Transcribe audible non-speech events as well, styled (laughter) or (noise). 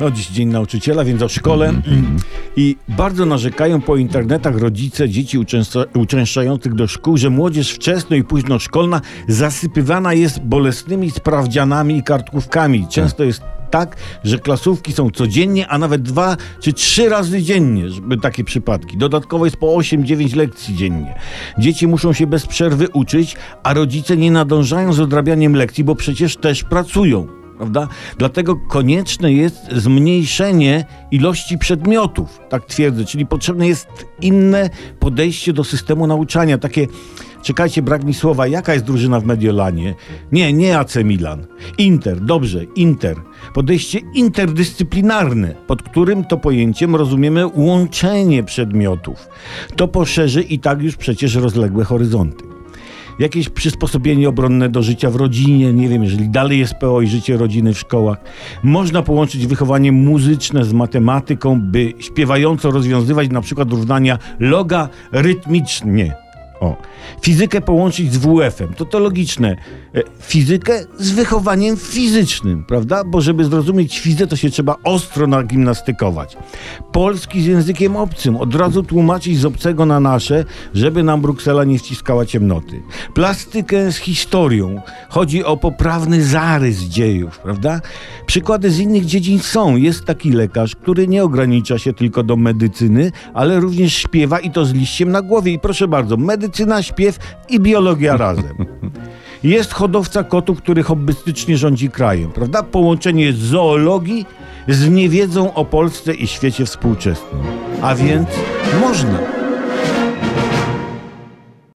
No dziś Dzień Nauczyciela, więc o szkole. I bardzo narzekają po internetach rodzice dzieci uczęszcza- uczęszczających do szkół, że młodzież wczesno i późno szkolna zasypywana jest bolesnymi sprawdzianami i kartkówkami. Często jest tak, że klasówki są codziennie, a nawet dwa czy trzy razy dziennie, żeby takie przypadki. Dodatkowo jest po 8-9 lekcji dziennie. Dzieci muszą się bez przerwy uczyć, a rodzice nie nadążają z odrabianiem lekcji, bo przecież też pracują. Prawda? Dlatego konieczne jest zmniejszenie ilości przedmiotów, tak twierdzę, czyli potrzebne jest inne podejście do systemu nauczania, takie Czekajcie, brak mi słowa. Jaka jest drużyna w Mediolanie? Nie, nie AC Milan. Inter, dobrze, Inter. Podejście interdyscyplinarne, pod którym to pojęciem rozumiemy łączenie przedmiotów. To poszerzy i tak już przecież rozległe horyzonty jakieś przysposobienie obronne do życia w rodzinie, nie wiem, jeżeli dalej jest PO i życie rodziny w szkołach. Można połączyć wychowanie muzyczne z matematyką, by śpiewająco rozwiązywać na przykład równania logarytmicznie. O. Fizykę połączyć z WF-em. To to logiczne. E, Fizykę z wychowaniem fizycznym, prawda? Bo żeby zrozumieć fizę, to się trzeba ostro nagimnastykować. Polski z językiem obcym. Od razu tłumaczyć z obcego na nasze, żeby nam Bruksela nie wciskała ciemnoty. Plastykę z historią. Chodzi o poprawny zarys dziejów, prawda? Przykłady z innych dziedzin są. Jest taki lekarz, który nie ogranicza się tylko do medycyny, ale również śpiewa i to z liściem na głowie. I proszę bardzo, medycyna, śpiew i biologia razem. (laughs) Jest hodowca kotów, który hobbystycznie rządzi krajem, prawda? Połączenie zoologii z niewiedzą o Polsce i świecie współczesnym. A więc można.